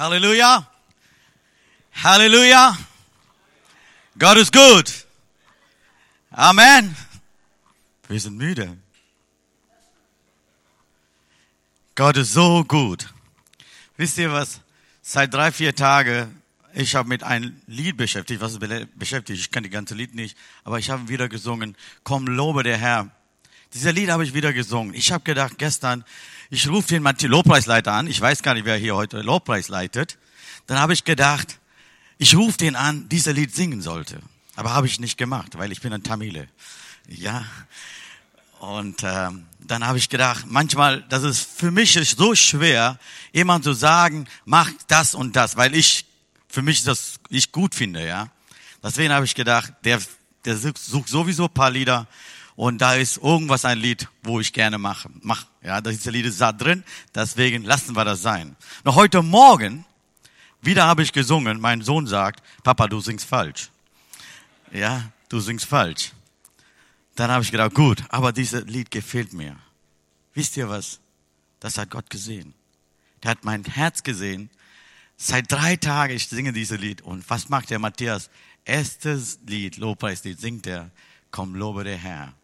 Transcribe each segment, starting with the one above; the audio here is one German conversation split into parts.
Halleluja. Halleluja. Gott ist gut. Amen. Wir sind müde. Gott ist so gut. Wisst ihr was? Seit drei, vier Tagen, ich habe mit einem Lied beschäftigt. Was ist beschäftigt? Ich kann die ganze Lied nicht, aber ich habe wieder gesungen. Komm, lobe der Herr. Dieser Lied habe ich wieder gesungen. Ich habe gedacht, gestern, ich rufe den Lobpreisleiter an. Ich weiß gar nicht, wer hier heute Lobpreis leitet. Dann habe ich gedacht, ich rufe den an, dieser Lied singen sollte. Aber habe ich nicht gemacht, weil ich bin ein Tamile. Ja. Und ähm, dann habe ich gedacht, manchmal, das ist für mich ist so schwer, jemand zu sagen, mach das und das, weil ich für mich das ich gut finde, ja. Deswegen habe ich gedacht, der der sucht sowieso ein paar Lieder und da ist irgendwas ein Lied, wo ich gerne mache. Mach, ja, das ist Lied ist da drin, deswegen lassen wir das sein. Noch heute Morgen wieder habe ich gesungen. Mein Sohn sagt, Papa, du singst falsch. Ja, du singst falsch. Dann habe ich gedacht, gut, aber dieses Lied gefällt mir. Wisst ihr was? Das hat Gott gesehen. Der hat mein Herz gesehen. Seit drei Tagen ich singe dieses Lied. Und was macht der Matthias? Erstes Lied, Lobpreislied, singt er. Komm, lobe der Herr.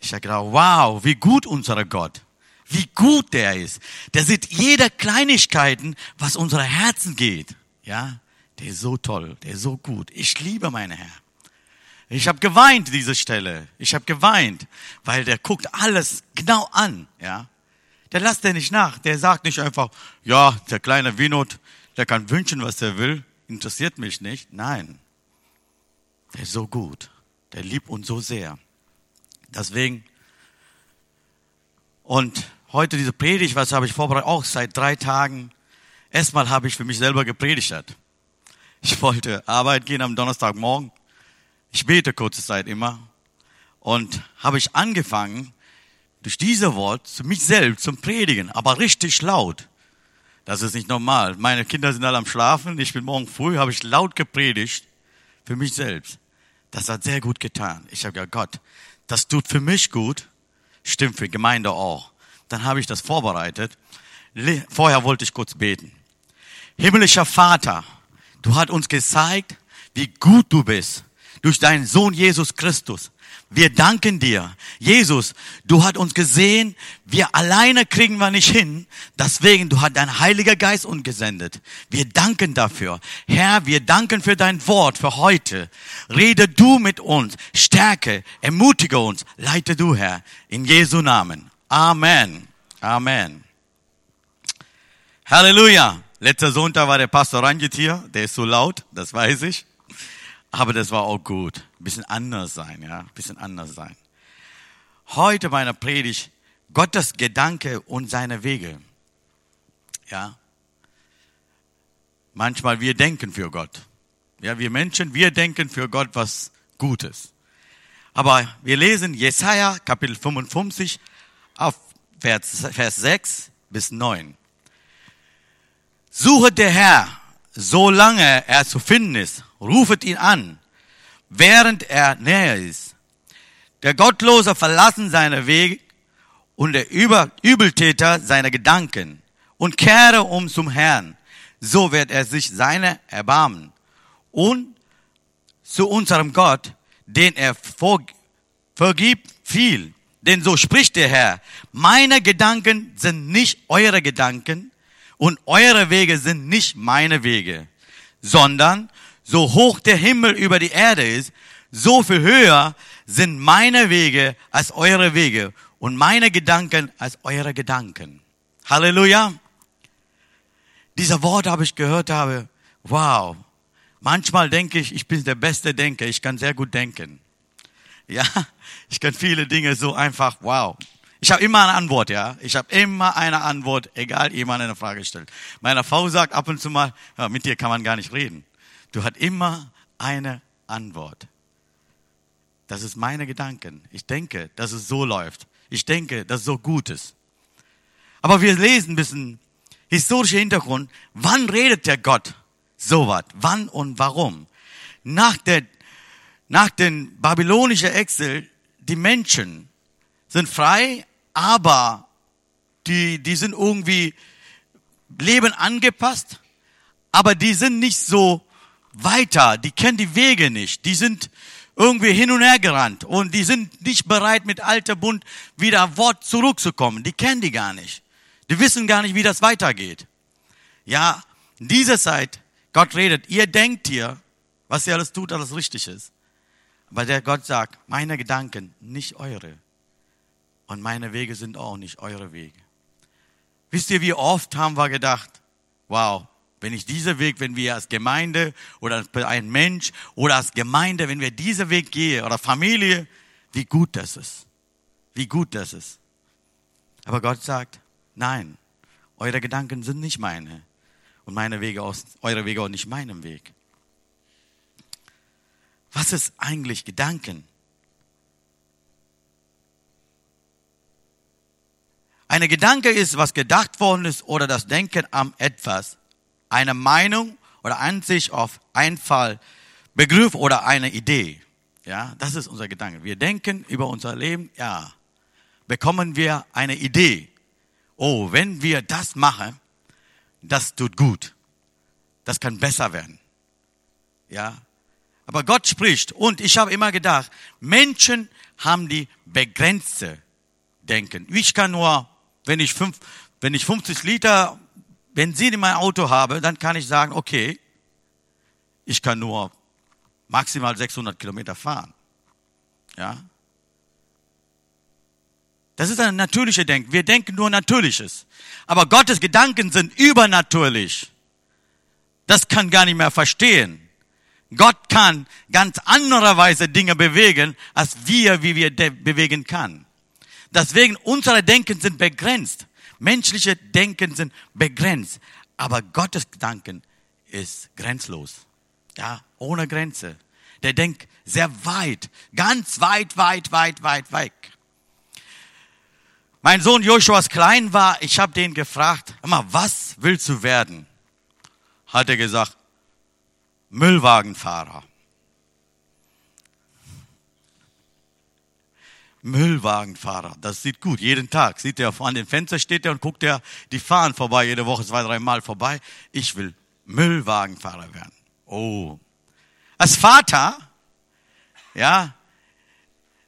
Ich habe gedacht, wow, wie gut unser Gott. Wie gut der ist. Der sieht jede Kleinigkeiten, was unsere Herzen geht. Ja, der ist so toll, der ist so gut. Ich liebe meinen Herr. Ich habe geweint diese Stelle. Ich habe geweint, weil der guckt alles genau an, ja. Der lasst er nicht nach. Der sagt nicht einfach, ja, der kleine Winot, der kann wünschen, was er will, interessiert mich nicht. Nein. Der ist so gut. Der liebt uns so sehr. Deswegen, und heute diese Predigt, was habe ich vorbereitet, auch seit drei Tagen. Erstmal habe ich für mich selber gepredigt. Ich wollte arbeiten gehen am Donnerstagmorgen ich bete kurze Zeit immer und habe ich angefangen, durch diese Wort zu mich selbst zum Predigen, aber richtig laut. Das ist nicht normal. Meine Kinder sind alle am Schlafen. Ich bin morgen früh, habe ich laut gepredigt für mich selbst. Das hat sehr gut getan. Ich habe gesagt, Gott, das tut für mich gut, stimmt für Gemeinde auch. Dann habe ich das vorbereitet. Vorher wollte ich kurz beten. Himmlischer Vater, du hast uns gezeigt, wie gut du bist durch deinen Sohn Jesus Christus. Wir danken dir. Jesus, du hast uns gesehen, wir alleine kriegen wir nicht hin. Deswegen, du hast dein Heiliger Geist uns gesendet. Wir danken dafür. Herr, wir danken für dein Wort für heute. Rede du mit uns, stärke, ermutige uns, leite du, Herr, in Jesu Namen. Amen. Amen. Halleluja. Letzter Sonntag war der Pastor Ranjit hier. Der ist so laut, das weiß ich. Aber das war auch gut. Ein bisschen anders sein, ja. Ein bisschen anders sein. Heute meiner Predigt, Gottes Gedanke und seine Wege. Ja. Manchmal wir denken für Gott. Ja, wir Menschen, wir denken für Gott was Gutes. Aber wir lesen Jesaja Kapitel 55 auf Vers, Vers 6 bis 9. Suche der Herr, solange er zu finden ist rufet ihn an, während er näher ist. Der Gottlose verlassen seine Wege und der Übeltäter seine Gedanken und kehre um zum Herrn. So wird er sich seine erbarmen. Und zu unserem Gott, den er vergibt viel. Denn so spricht der Herr, meine Gedanken sind nicht eure Gedanken und eure Wege sind nicht meine Wege, sondern so hoch der Himmel über die Erde ist, so viel höher sind meine Wege als eure Wege und meine Gedanken als eure Gedanken. Halleluja. Dieser Wort habe ich gehört habe. Wow. Manchmal denke ich, ich bin der beste Denker. Ich kann sehr gut denken. Ja, ich kann viele Dinge so einfach. Wow. Ich habe immer eine Antwort, ja. Ich habe immer eine Antwort, egal jemand eine Frage stellt. Meine Frau sagt ab und zu mal, ja, mit dir kann man gar nicht reden. Du hast immer eine Antwort. Das ist meine Gedanken. Ich denke, dass es so läuft. Ich denke, dass es so gut ist. Aber wir lesen ein bisschen historischer Hintergrund. Wann redet der Gott sowas? Wann und warum? Nach der, nach den babylonischen Exil, die Menschen sind frei, aber die, die sind irgendwie Leben angepasst, aber die sind nicht so weiter, die kennen die Wege nicht, die sind irgendwie hin und her gerannt und die sind nicht bereit, mit alter Bund wieder Wort zurückzukommen. Die kennen die gar nicht. Die wissen gar nicht, wie das weitergeht. Ja, in dieser Zeit, Gott redet, ihr denkt hier, was ihr alles tut, alles richtig ist. Aber der Gott sagt, meine Gedanken, nicht eure. Und meine Wege sind auch nicht eure Wege. Wisst ihr, wie oft haben wir gedacht, wow, wenn ich diesen Weg, wenn wir als Gemeinde oder als ein Mensch oder als Gemeinde, wenn wir diesen Weg gehen oder Familie, wie gut das ist. Wie gut das ist. Aber Gott sagt, nein, eure Gedanken sind nicht meine und meine Wege aus, eure Wege auch nicht meinem Weg. Was ist eigentlich Gedanken? Eine Gedanke ist, was gedacht worden ist oder das Denken am etwas. Eine Meinung oder Ansicht auf Einfall, Begriff oder eine Idee. Ja, das ist unser Gedanke. Wir denken über unser Leben, ja, bekommen wir eine Idee. Oh, wenn wir das machen, das tut gut. Das kann besser werden. Ja. Aber Gott spricht. Und ich habe immer gedacht, Menschen haben die begrenzte Denken. Ich kann nur wenn ich, fünf, wenn ich 50 Liter Benzin in meinem Auto habe, dann kann ich sagen, okay, ich kann nur maximal 600 Kilometer fahren. Ja? Das ist ein natürlicher Denken. Wir denken nur Natürliches. Aber Gottes Gedanken sind übernatürlich. Das kann gar nicht mehr verstehen. Gott kann ganz andere Weise Dinge bewegen, als wir, wie wir bewegen kann. Deswegen unsere Denken sind begrenzt. Menschliche Denken sind begrenzt. Aber Gottes Gedanken ist grenzlos. Ja, ohne Grenze. Der denkt sehr weit, ganz weit, weit, weit, weit weg. Mein Sohn Joshua, als klein war, ich habe den gefragt, immer, was willst du werden? Hat er gesagt, Müllwagenfahrer. Müllwagenfahrer. Das sieht gut. Jeden Tag sieht er an dem Fenster steht er und guckt er, die fahren vorbei, jede Woche zwei, drei Mal vorbei. Ich will Müllwagenfahrer werden. Oh. Als Vater, ja,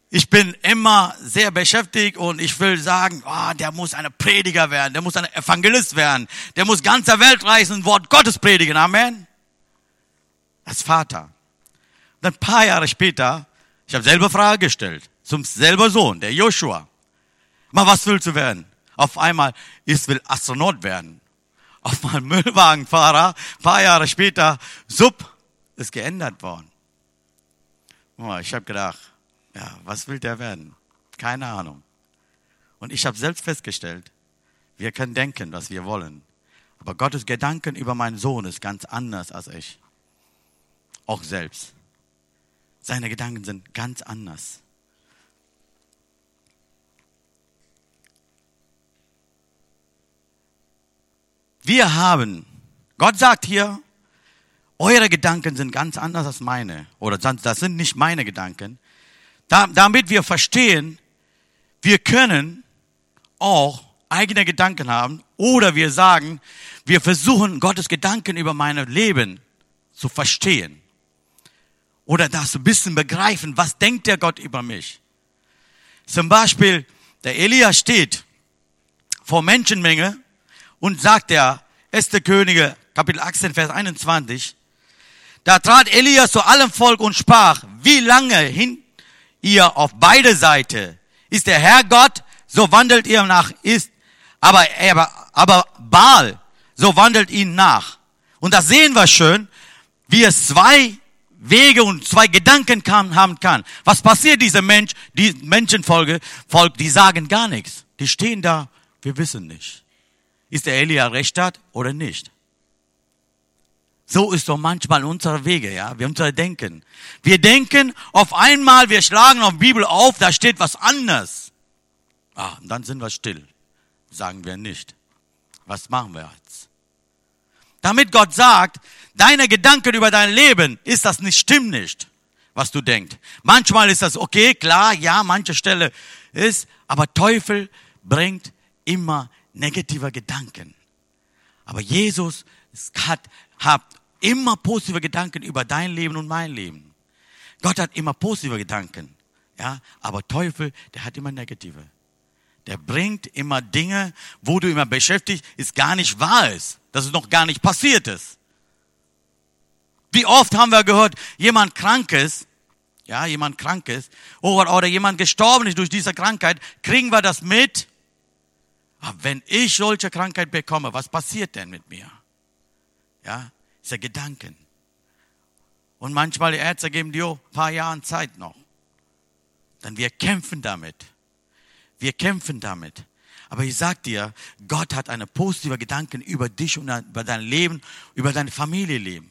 ich bin immer sehr beschäftigt und ich will sagen, oh, der muss ein Prediger werden, der muss ein Evangelist werden, der muss ganze Welt reisen, Wort Gottes predigen. Amen. Vater. Dann ein paar Jahre später, ich habe selber Frage gestellt zum selber Sohn, der Joshua. Mal, was willst du werden? Auf einmal, ich will Astronaut werden. Auf einmal Müllwagenfahrer, paar Jahre später, sub, ist geändert worden. Ich habe gedacht, ja, was will der werden? Keine Ahnung. Und ich habe selbst festgestellt, wir können denken, was wir wollen. Aber Gottes Gedanken über meinen Sohn ist ganz anders als ich. Auch selbst. Seine Gedanken sind ganz anders. Wir haben, Gott sagt hier, eure Gedanken sind ganz anders als meine. Oder das sind nicht meine Gedanken. damit wir verstehen, wir können auch eigene Gedanken haben. Oder wir sagen, wir versuchen Gottes Gedanken über mein Leben zu verstehen. Oder das ein bisschen begreifen, was denkt der Gott über mich. Zum Beispiel, der Elia steht vor Menschenmenge und sagt er, 1. Könige, Kapitel 18, Vers 21, da trat Elia zu allem Volk und sprach, wie lange hin ihr auf beide Seiten ist der Herr Gott, so wandelt ihr nach, ist, aber, aber, aber Baal, so wandelt ihn nach. Und das sehen wir schön, wie es zwei Wege und zwei Gedanken haben kann. Was passiert diese Mensch, die Menschenfolge, Volk, die sagen gar nichts. Die stehen da, wir wissen nicht ist der Elia recht hat oder nicht. So ist doch manchmal unsere Wege, ja, wir unser Denken. Wir denken auf einmal, wir schlagen auf Bibel auf, da steht was anderes. Ah, und dann sind wir still. Sagen wir nicht. Was machen wir? Damit Gott sagt, deine Gedanken über dein Leben, ist das nicht, stimmt nicht, was du denkst. Manchmal ist das okay, klar, ja, manche Stelle ist, aber Teufel bringt immer negativer Gedanken. Aber Jesus hat, hat immer positive Gedanken über dein Leben und mein Leben. Gott hat immer positive Gedanken. Ja, aber Teufel, der hat immer negative. Der bringt immer Dinge, wo du immer beschäftigt, ist gar nicht wahr ist, dass es noch gar nicht passiert ist. Wie oft haben wir gehört, jemand krank ist, ja, jemand krank ist, oder, oder jemand gestorben ist durch diese Krankheit, kriegen wir das mit. Aber wenn ich solche Krankheit bekomme, was passiert denn mit mir? Ja, ist ja Gedanken. Und manchmal die Ärzte geben dir ein paar Jahre Zeit noch. Dann wir kämpfen damit. Wir kämpfen damit. Aber ich sag dir, Gott hat eine positive Gedanken über dich und über dein Leben, über dein Familienleben.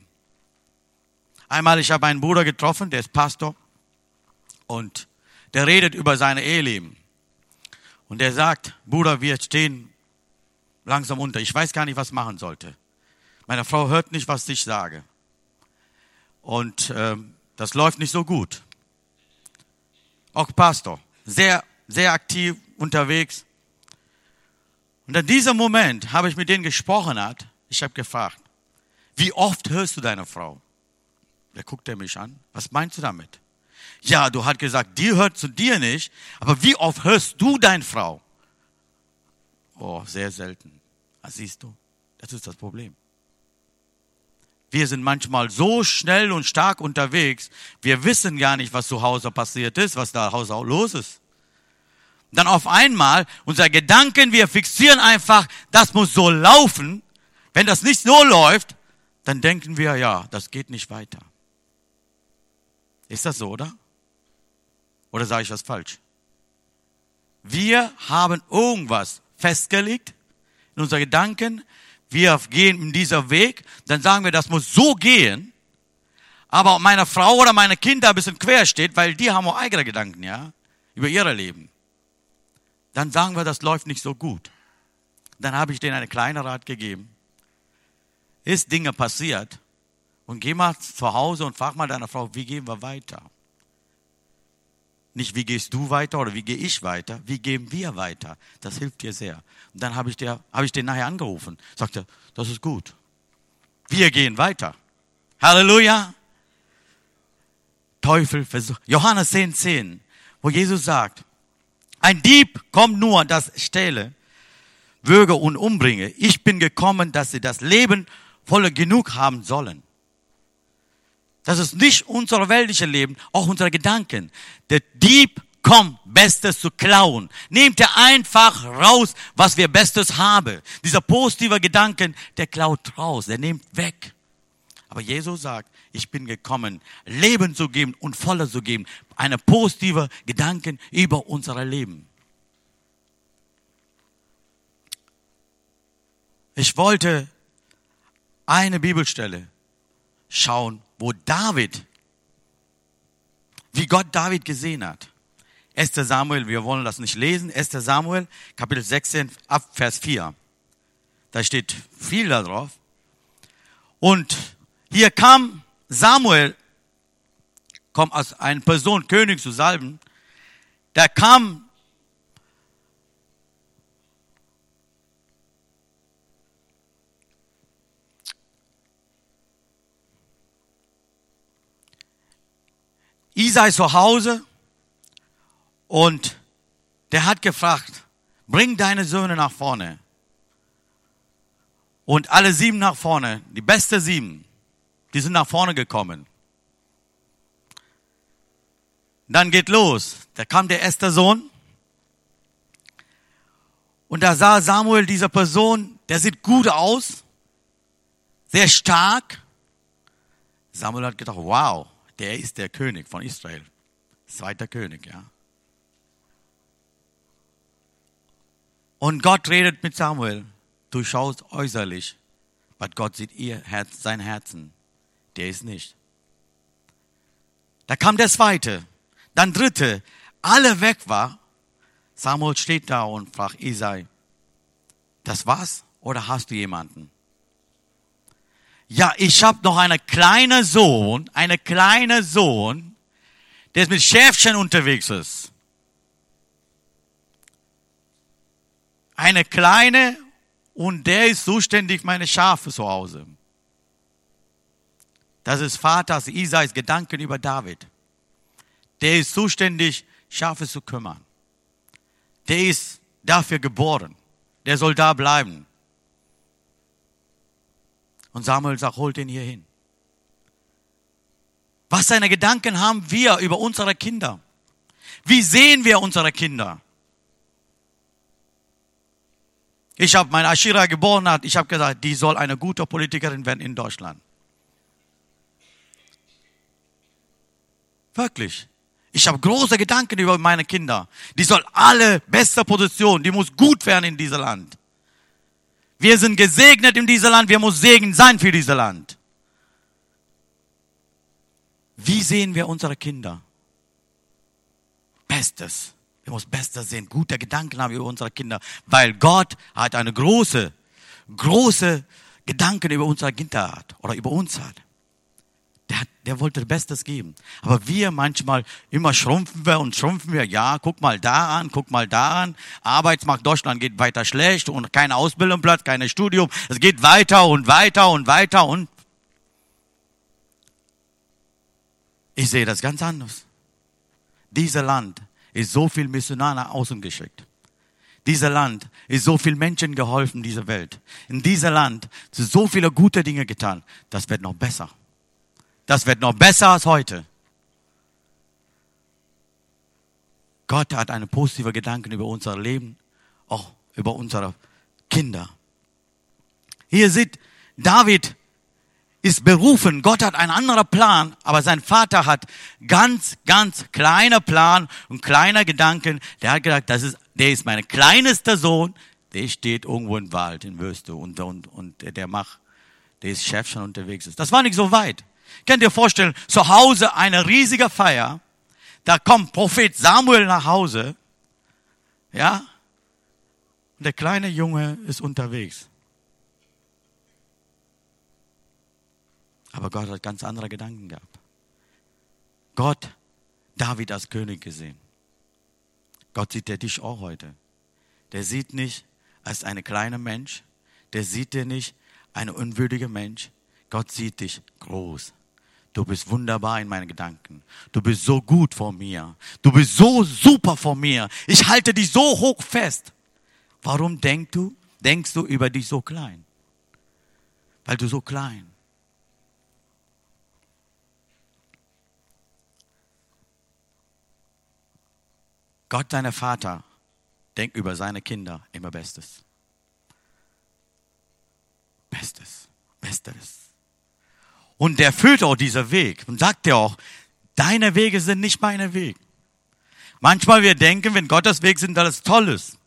Einmal, ich habe einen Bruder getroffen, der ist Pastor und der redet über sein Eheleben. Und der sagt, Bruder, wir stehen langsam unter. Ich weiß gar nicht, was machen sollte. Meine Frau hört nicht, was ich sage. Und ähm, das läuft nicht so gut. Auch Pastor, sehr, sehr aktiv unterwegs. Und in diesem Moment habe ich mit denen gesprochen hat. Ich habe gefragt, wie oft hörst du deine Frau? Der guckt er mich an. Was meinst du damit? Ja, du hast gesagt, die hört zu dir nicht, aber wie oft hörst du deine Frau? Oh, sehr selten. Das ah, siehst du, das ist das Problem. Wir sind manchmal so schnell und stark unterwegs, wir wissen gar nicht, was zu Hause passiert ist, was da Hause los ist. Dann auf einmal, unser Gedanken, wir fixieren einfach, das muss so laufen. Wenn das nicht so läuft, dann denken wir, ja, das geht nicht weiter. Ist das so, oder? Oder sage ich was falsch? Wir haben irgendwas festgelegt in unseren Gedanken. Wir gehen in dieser Weg. Dann sagen wir, das muss so gehen. Aber meine Frau oder meine Kinder ein bisschen quer steht, weil die haben auch eigene Gedanken, ja, über ihr Leben. Dann sagen wir, das läuft nicht so gut. Dann habe ich denen einen kleinen Rat gegeben. Ist Dinge passiert, und geh mal zu Hause und frag mal deine Frau, wie gehen wir weiter? Nicht, wie gehst du weiter oder wie gehe ich weiter? Wie gehen wir weiter? Das hilft dir sehr. Und dann habe ich, dir, habe ich den nachher angerufen. Sagte, das ist gut. Wir gehen weiter. Halleluja. Teufel versucht. Johannes 10, 10, wo Jesus sagt, ein Dieb kommt nur, das stelle, würge und umbringe. Ich bin gekommen, dass sie das Leben voller genug haben sollen. Das ist nicht unser weltliches Leben, auch unsere Gedanken. Der Dieb kommt, Bestes zu klauen. Nehmt er einfach raus, was wir Bestes haben. Dieser positive Gedanken, der klaut raus, der nimmt weg. Aber Jesus sagt, ich bin gekommen, Leben zu geben und voller zu geben. Eine positive Gedanken über unser Leben. Ich wollte eine Bibelstelle schauen, wo David, wie Gott David gesehen hat. 1. Samuel, wir wollen das nicht lesen. 1. Samuel, Kapitel 16, ab Vers 4. Da steht viel darauf. Und hier kam Samuel, kommt als eine Person, König zu salben. Da kam Isai zu Hause und der hat gefragt, bring deine Söhne nach vorne. Und alle sieben nach vorne, die beste sieben, die sind nach vorne gekommen. Dann geht los. Da kam der erste Sohn. Und da sah Samuel diese Person, der sieht gut aus, sehr stark. Samuel hat gedacht, wow, der ist der König von Israel. Zweiter König, ja. Und Gott redet mit Samuel. Du schaust äußerlich, aber Gott sieht ihr Herz, sein Herzen. Der ist nicht. Da kam der zweite, dann dritte, alle weg war. Samuel steht da und fragt Isai, das war's oder hast du jemanden? ja, ich habe noch einen kleinen Sohn, einen kleinen Sohn, der mit Schäfchen unterwegs ist. Eine kleine und der ist zuständig meine Schafe zu Hause. Das ist Vaters Isais Gedanken über David. Der ist zuständig, Schafe zu kümmern. Der ist dafür geboren. Der soll da bleiben. Und Samuel sagt, holt ihn hier hin. Was seine Gedanken haben wir über unsere Kinder? Wie sehen wir unsere Kinder? Ich habe meine Ashira geboren hat, ich habe gesagt, die soll eine gute Politikerin werden in Deutschland. Wirklich. Ich habe große Gedanken über meine Kinder. Die soll alle beste Position, die muss gut werden in diesem Land. Wir sind gesegnet in diesem Land, wir müssen Segen sein für dieses Land. Wie sehen wir unsere Kinder? Bestes. Wir müssen Bestes sehen, gute Gedanken haben über unsere Kinder, weil Gott hat eine große, große Gedanken über unsere Kinder hat oder über uns hat. Der, hat, der wollte Bestes geben. Aber wir manchmal immer schrumpfen wir und schrumpfen wir. Ja, guck mal da an, guck mal da an. Arbeitsmarkt Deutschland geht weiter schlecht und keine Ausbildung Platz, keine Studium. Es geht weiter und weiter und weiter und ich sehe das ganz anders. Dieser Land ist so viel Missionar außen geschickt. Dieser Land ist so viel Menschen geholfen, dieser Welt. In dieser Land sind so viele gute Dinge getan. Das wird noch besser. Das wird noch besser als heute. Gott hat einen positiven Gedanken über unser Leben, auch über unsere Kinder. Hier sieht David ist berufen. Gott hat einen anderen Plan, aber sein Vater hat ganz, ganz kleiner Plan und kleiner Gedanken. Der hat gesagt, das ist, der ist mein kleinster Sohn. Der steht irgendwo im Wald in Wüste und, und, und der macht, der ist Chef schon unterwegs ist. Das war nicht so weit. Könnt ihr vorstellen, zu Hause eine riesige Feier. Da kommt Prophet Samuel nach Hause. Ja? Und der kleine Junge ist unterwegs. Aber Gott hat ganz andere Gedanken gehabt. Gott, David als König gesehen. Gott sieht der dich auch heute. Der sieht nicht als ein kleiner Mensch. Der sieht dir nicht ein unwürdiger Mensch. Gott sieht dich groß. Du bist wunderbar in meinen Gedanken. Du bist so gut vor mir. Du bist so super vor mir. Ich halte dich so hoch fest. Warum denkst du, denkst du über dich so klein? Weil du so klein. Gott, dein Vater, denkt über seine Kinder immer Bestes. Bestes, Bestes. Und der führt auch dieser Weg und sagt dir auch, deine Wege sind nicht meine Wege. Manchmal wir denken, wenn Gottes Weg sind, alles Tolles.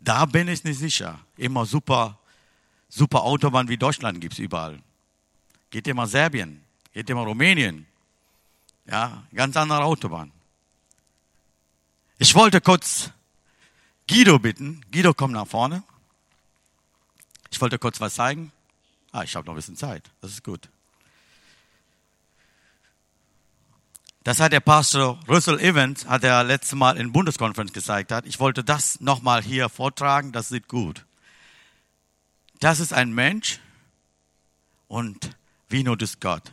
Da bin ich nicht sicher. Immer super, super Autobahn wie Deutschland gibt's überall. Geht ihr mal Serbien, geht ihr mal Rumänien. Ja, ganz andere Autobahn. Ich wollte kurz Guido bitten. Guido, komm nach vorne. Ich wollte kurz was zeigen. Ah, ich habe noch ein bisschen Zeit. Das ist gut. Das hat der Pastor Russell Evans, hat er letztes Mal in Bundeskonferenz gezeigt hat. Ich wollte das nochmal hier vortragen. Das sieht gut. Das ist ein Mensch und Vino ist Gott.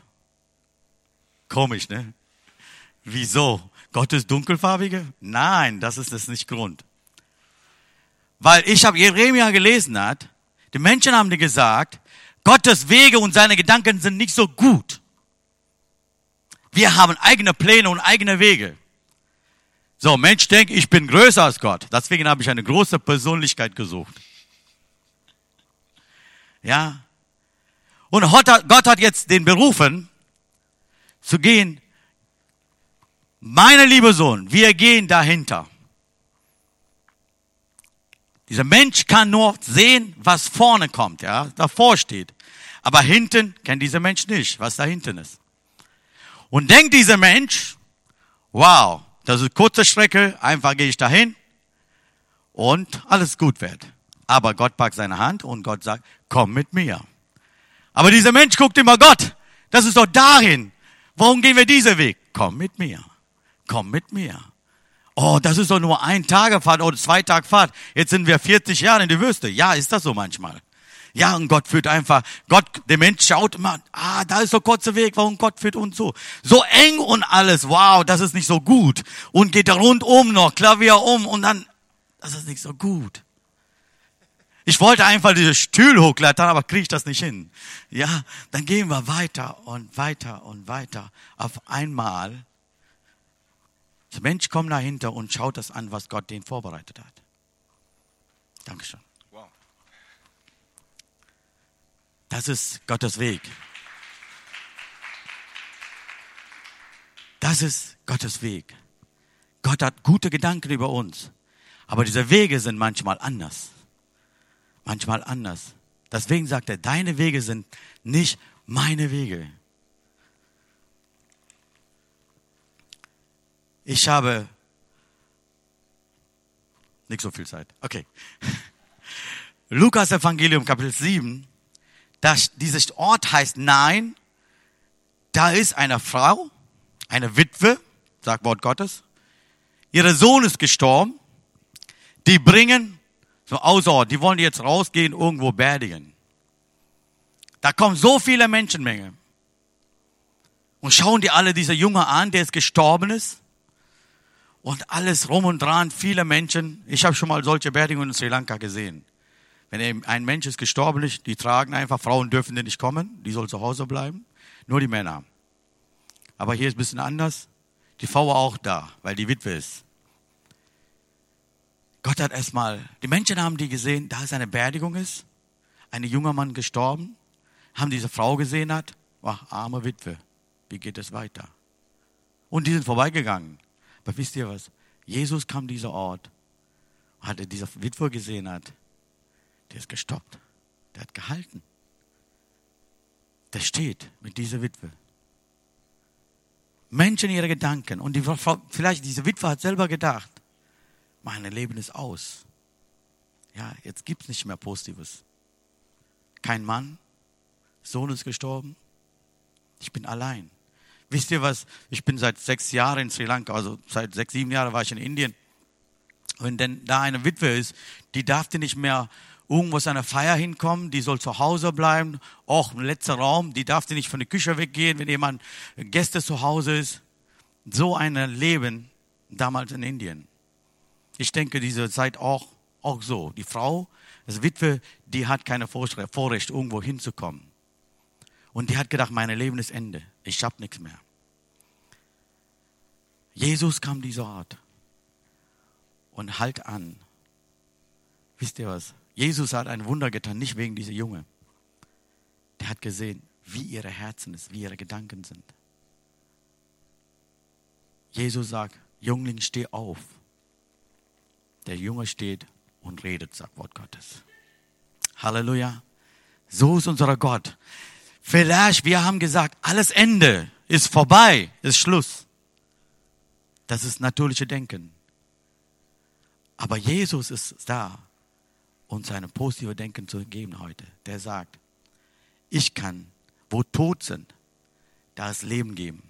Komisch, ne? Wieso? Gott ist dunkelfarbige? Nein, das ist das nicht Grund. Weil ich habe Jeremia gelesen hat, die Menschen haben dir gesagt, Gottes Wege und seine Gedanken sind nicht so gut. Wir haben eigene Pläne und eigene Wege. So, Mensch denkt, ich bin größer als Gott. Deswegen habe ich eine große Persönlichkeit gesucht. Ja. Und Gott hat jetzt den berufen, zu gehen meine liebe Sohn, wir gehen dahinter. Dieser Mensch kann nur sehen, was vorne kommt, ja, davor steht. Aber hinten kennt dieser Mensch nicht, was da hinten ist. Und denkt dieser Mensch, wow, das ist kurze Strecke, einfach gehe ich dahin und alles gut wird. Aber Gott packt seine Hand und Gott sagt, komm mit mir. Aber dieser Mensch guckt immer Gott, das ist doch dahin. Warum gehen wir diesen Weg? Komm mit mir komm mit mir. Oh, das ist doch nur ein Tagefahrt oder zwei Tag Fahrt. Jetzt sind wir 40 Jahre in der Wüste. Ja, ist das so manchmal. Ja, und Gott führt einfach, Gott, der Mensch schaut immer, ah, da ist so kurzer Weg, warum Gott führt uns so. So eng und alles, wow, das ist nicht so gut. Und geht da rundum noch, Klavier um und dann, das ist nicht so gut. Ich wollte einfach diese Stühle hochklettern, aber kriege ich das nicht hin. Ja, dann gehen wir weiter und weiter und weiter. Auf einmal, der Mensch kommt dahinter und schaut das an, was Gott den vorbereitet hat. Dankeschön. Wow. Das ist Gottes Weg. Das ist Gottes Weg. Gott hat gute Gedanken über uns. Aber diese Wege sind manchmal anders manchmal anders. Deswegen sagt er, deine Wege sind nicht meine Wege. Ich habe nicht so viel Zeit. Okay. Lukas Evangelium Kapitel 7, das, dieser Ort heißt Nein. Da ist eine Frau, eine Witwe, sagt Wort Gottes. Ihr Sohn ist gestorben. Die bringen so außer, die wollen jetzt rausgehen, irgendwo beerdigen. Da kommen so viele Menschenmenge. Und schauen die alle dieser Junge an, der jetzt gestorben ist. Und alles rum und dran, viele Menschen. Ich habe schon mal solche Beerdigungen in Sri Lanka gesehen. Wenn ein Mensch ist gestorben die tragen einfach, Frauen dürfen nicht kommen, die soll zu Hause bleiben. Nur die Männer. Aber hier ist ein bisschen anders. Die Frau war auch da, weil die Witwe ist. Gott hat erstmal, die Menschen haben die gesehen, da es eine Beerdigung ist, ein junger Mann gestorben, haben diese Frau gesehen hat, war arme Witwe, wie geht es weiter? Und die sind vorbeigegangen. Aber wisst ihr was? Jesus kam dieser Ort, hat er diese Witwe gesehen hat, der ist gestoppt, der hat gehalten. Der steht mit dieser Witwe. Menschen ihre Gedanken. Und die vielleicht diese Witwe hat selber gedacht, mein Leben ist aus. Ja, jetzt gibt es nicht mehr Positives. Kein Mann, Sohn ist gestorben, ich bin allein. Wisst ihr was? Ich bin seit sechs Jahren in Sri Lanka, also seit sechs, sieben Jahren war ich in Indien. Wenn denn da eine Witwe ist, die darf nicht mehr irgendwo zu einer Feier hinkommen, die soll zu Hause bleiben, auch im letzten Raum, die darf nicht von der Küche weggehen, wenn jemand Gäste zu Hause ist. So ein Leben damals in Indien. Ich denke, diese Zeit auch, auch so. Die Frau, das Witwe, die hat keine Vorrecht, irgendwo hinzukommen. Und die hat gedacht, mein Leben ist Ende. Ich habe nichts mehr. Jesus kam dieser Ort und halt an. Wisst ihr was? Jesus hat ein Wunder getan, nicht wegen dieser Junge. Der hat gesehen, wie ihre Herzen ist, wie ihre Gedanken sind. Jesus sagt, Jungling, steh auf. Der Junge steht und redet, sagt Wort Gottes. Halleluja. So ist unser Gott. Vielleicht, wir haben gesagt, alles Ende ist vorbei, ist Schluss. Das ist natürliche Denken. Aber Jesus ist da, uns ein positives Denken zu geben heute. Der sagt, ich kann, wo tot sind, da ist Leben geben.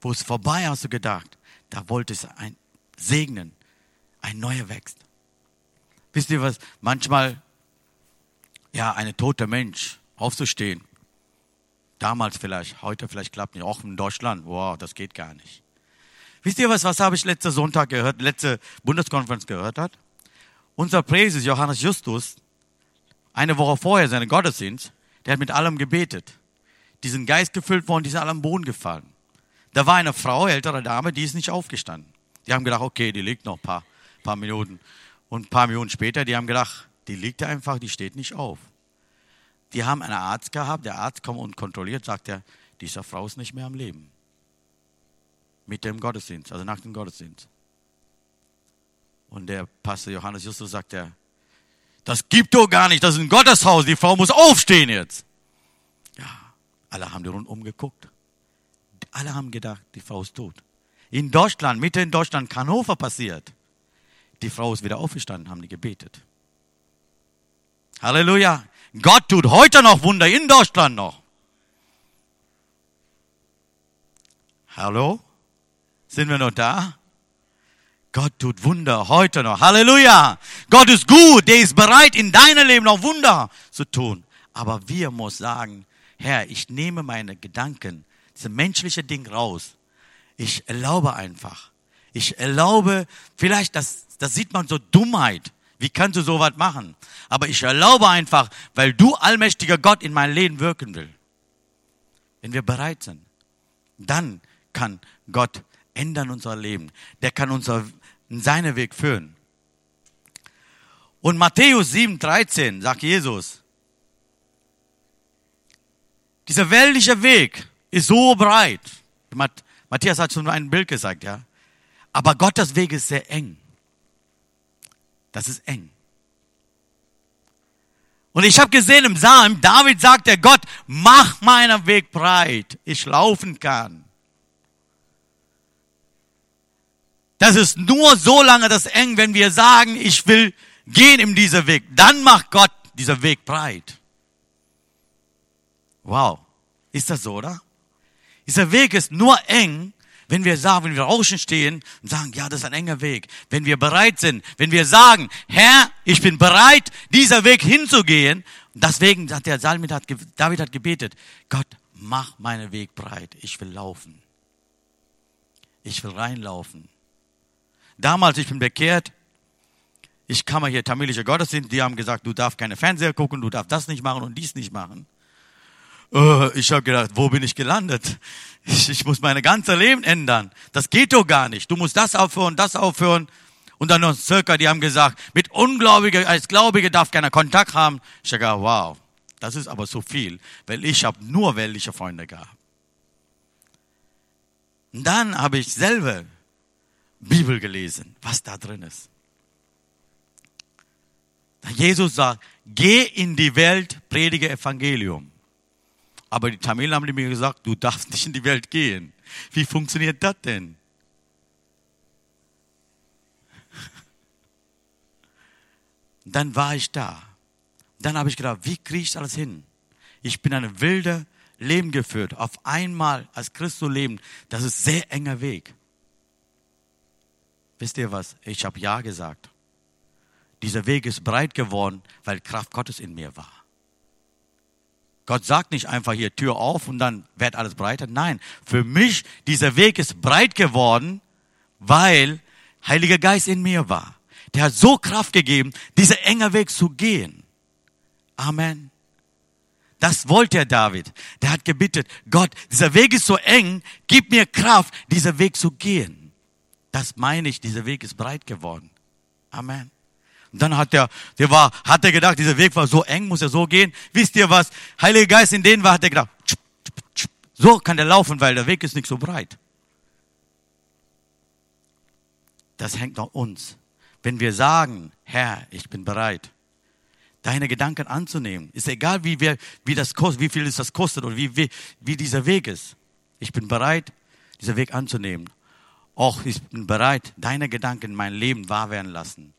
Wo es vorbei hast du gedacht, da wollte es ein segnen, ein neuer wächst. Wisst ihr was? Manchmal, ja, ein toter Mensch aufzustehen. Damals vielleicht, heute vielleicht klappt nicht. Auch in Deutschland, wow, das geht gar nicht. Wisst ihr was, was habe ich letzten Sonntag gehört, letzte Bundeskonferenz gehört hat? Unser Präses Johannes Justus, eine Woche vorher seine Gottesdienst, der hat mit allem gebetet. Die sind Geist gefüllt worden, die sind alle am Boden gefallen. Da war eine Frau, ältere Dame, die ist nicht aufgestanden. Die haben gedacht, okay, die liegt noch ein paar paar Minuten. Und ein paar Minuten später, die haben gedacht, die liegt einfach, die steht nicht auf. Die haben einen Arzt gehabt, der Arzt kommt und kontrolliert, sagt er, diese Frau ist nicht mehr am Leben. Mit dem Gottesdienst, also nach dem Gottesdienst. Und der Pastor Johannes Justus sagt er, das gibt doch gar nicht, das ist ein Gotteshaus, die Frau muss aufstehen jetzt. Ja, alle haben die rundum geguckt. Alle haben gedacht, die Frau ist tot. In Deutschland, Mitte in Deutschland, Hannover passiert. Die Frau ist wieder aufgestanden, haben die gebetet. Halleluja. Gott tut heute noch Wunder in Deutschland noch. Hallo? Sind wir noch da? Gott tut Wunder heute noch. Halleluja. Gott ist gut. Der ist bereit, in deinem Leben noch Wunder zu tun. Aber wir muss sagen, Herr, ich nehme meine Gedanken, diese menschliche Ding raus. Ich erlaube einfach. Ich erlaube, vielleicht, das, das sieht man so Dummheit. Wie kannst du sowas machen? Aber ich erlaube einfach, weil du allmächtiger Gott in mein Leben wirken will. Wenn wir bereit sind, dann kann Gott ändern unser Leben. Der kann unser in seinen Weg führen. Und Matthäus 7, 13 sagt Jesus, dieser weltliche Weg ist so breit. Matthias hat schon ein Bild gesagt, ja. Aber Gottes Weg ist sehr eng. Das ist eng. Und ich habe gesehen im Psalm, David sagt der Gott, mach meinen Weg breit, ich laufen kann. Das ist nur so lange das eng, wenn wir sagen, ich will gehen in diesen Weg. Dann macht Gott dieser Weg breit. Wow. Ist das so, oder? Dieser Weg ist nur eng, wenn wir sagen, wenn wir außen stehen und sagen, ja, das ist ein enger Weg. Wenn wir bereit sind, wenn wir sagen, Herr, ich bin bereit, dieser Weg hinzugehen. Deswegen hat der Salmit, hat, David hat gebetet, Gott, mach meinen Weg breit. Ich will laufen. Ich will reinlaufen. Damals, ich bin bekehrt, ich kam mal hier tamilische Gottesdienst, die haben gesagt, du darfst keine Fernseher gucken, du darfst das nicht machen und dies nicht machen. Uh, ich habe gedacht, wo bin ich gelandet? Ich, ich muss mein ganzes Leben ändern. Das geht doch gar nicht. Du musst das aufhören, das aufhören. Und dann noch circa, die haben gesagt, mit Ungläubigen, als Gläubige darf keiner Kontakt haben. Ich habe gedacht, wow, das ist aber so viel, weil ich habe nur weltliche Freunde gehabt. Und dann habe ich selber Bibel gelesen, was da drin ist. Jesus sagt, geh in die Welt, predige Evangelium. Aber die Tamilen haben mir gesagt, du darfst nicht in die Welt gehen. Wie funktioniert das denn? Dann war ich da. Dann habe ich gedacht, wie kriege ich alles hin? Ich bin ein wilder Leben geführt. Auf einmal als Christus leben, das ist sehr enger Weg. Wisst ihr was? Ich habe Ja gesagt. Dieser Weg ist breit geworden, weil Kraft Gottes in mir war. Gott sagt nicht einfach hier Tür auf und dann wird alles breiter. Nein, für mich, dieser Weg ist breit geworden, weil Heiliger Geist in mir war. Der hat so Kraft gegeben, diesen enger Weg zu gehen. Amen. Das wollte der David. Der hat gebittet, Gott, dieser Weg ist so eng, gib mir Kraft, diesen Weg zu gehen. Das meine ich, dieser Weg ist breit geworden. Amen. Und dann hat er, der war, hat er gedacht, dieser Weg war so eng, muss er so gehen. Wisst ihr was? Heiliger Geist in denen war, hat er gedacht, so kann der laufen, weil der Weg ist nicht so breit. Das hängt an uns. Wenn wir sagen, Herr, ich bin bereit, deine Gedanken anzunehmen, ist egal, wie, wir, wie, das kostet, wie viel es das kostet oder wie, wie, wie dieser Weg ist. Ich bin bereit, diesen Weg anzunehmen auch ich bin bereit, deine Gedanken in mein Leben wahr werden lassen,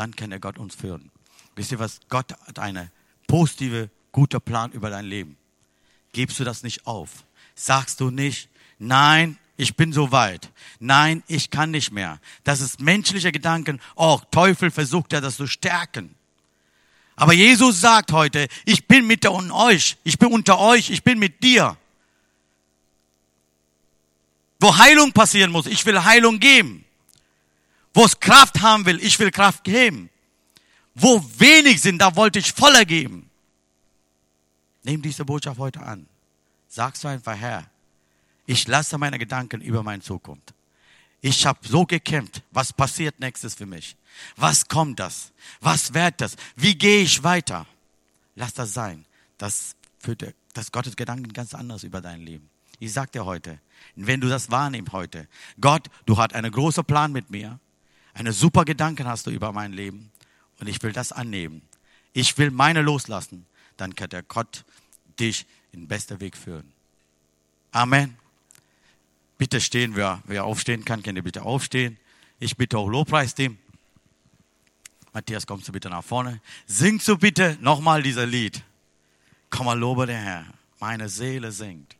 dann kann er Gott uns führen. Wisst ihr was? Gott hat einen positive, guter Plan über dein Leben. Gibst du das nicht auf? Sagst du nicht, nein, ich bin so weit. Nein, ich kann nicht mehr. Das ist menschliche Gedanken. Oh, Teufel versucht ja das zu stärken. Aber Jesus sagt heute, ich bin mit euch, ich bin unter euch, ich bin mit dir. Wo Heilung passieren muss, ich will Heilung geben. Wo es Kraft haben will, ich will Kraft geben. Wo wenig sind, da wollte ich voller geben. Nimm diese Botschaft heute an. Sagst du einfach, Herr, ich lasse meine Gedanken über meine Zukunft. Ich habe so gekämpft. Was passiert nächstes für mich? Was kommt das? Was wird das? Wie gehe ich weiter? Lass das sein. Das führt das Gottes Gedanken ganz anders über dein Leben. Ich sag dir heute, wenn du das wahrnimmst heute, Gott, du hast einen großen Plan mit mir, eine super Gedanken hast du über mein Leben und ich will das annehmen. Ich will meine loslassen, dann kann der Gott dich in bester Weg führen. Amen. Bitte stehen, wer, wer aufstehen kann, kann ihr bitte aufstehen. Ich bitte auch Lobpreisteam. Matthias, kommst du bitte nach vorne. Singst du bitte nochmal dieser Lied. Komm mal, lobe der Herr. Meine Seele singt.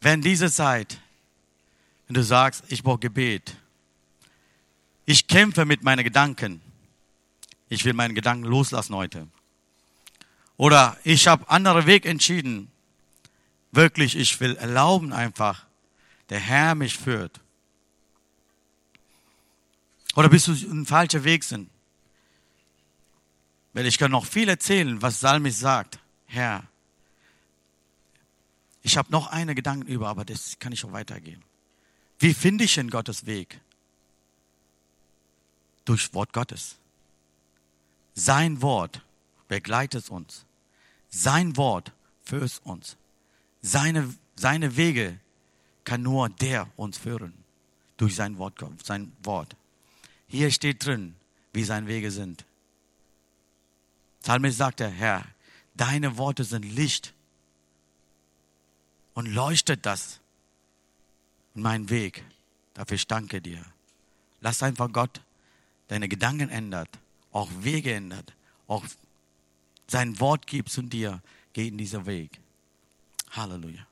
Wenn diese Zeit, wenn du sagst, ich brauche Gebet, ich kämpfe mit meinen Gedanken, ich will meinen Gedanken loslassen heute. Oder ich habe anderen Weg entschieden. Wirklich, ich will erlauben einfach, der Herr mich führt. Oder bist du ein falscher Weg sind? Weil ich kann noch viel erzählen, was Salmis sagt. Herr, ich habe noch eine Gedanken über, aber das kann ich auch weitergeben. Wie finde ich in Gottes Weg? Durch Wort Gottes. Sein Wort begleitet uns. Sein Wort führt uns. Seine, seine Wege kann nur der uns führen. Durch sein Wort, sein Wort. Hier steht drin, wie seine Wege sind. Psalmist sagte, Herr, deine Worte sind Licht und leuchtet das in meinen Weg. Dafür ich danke dir. Lass einfach Gott deine Gedanken ändert, auch Wege ändert, auch sein Wort gibt zu dir, geh in diesen Weg. Halleluja.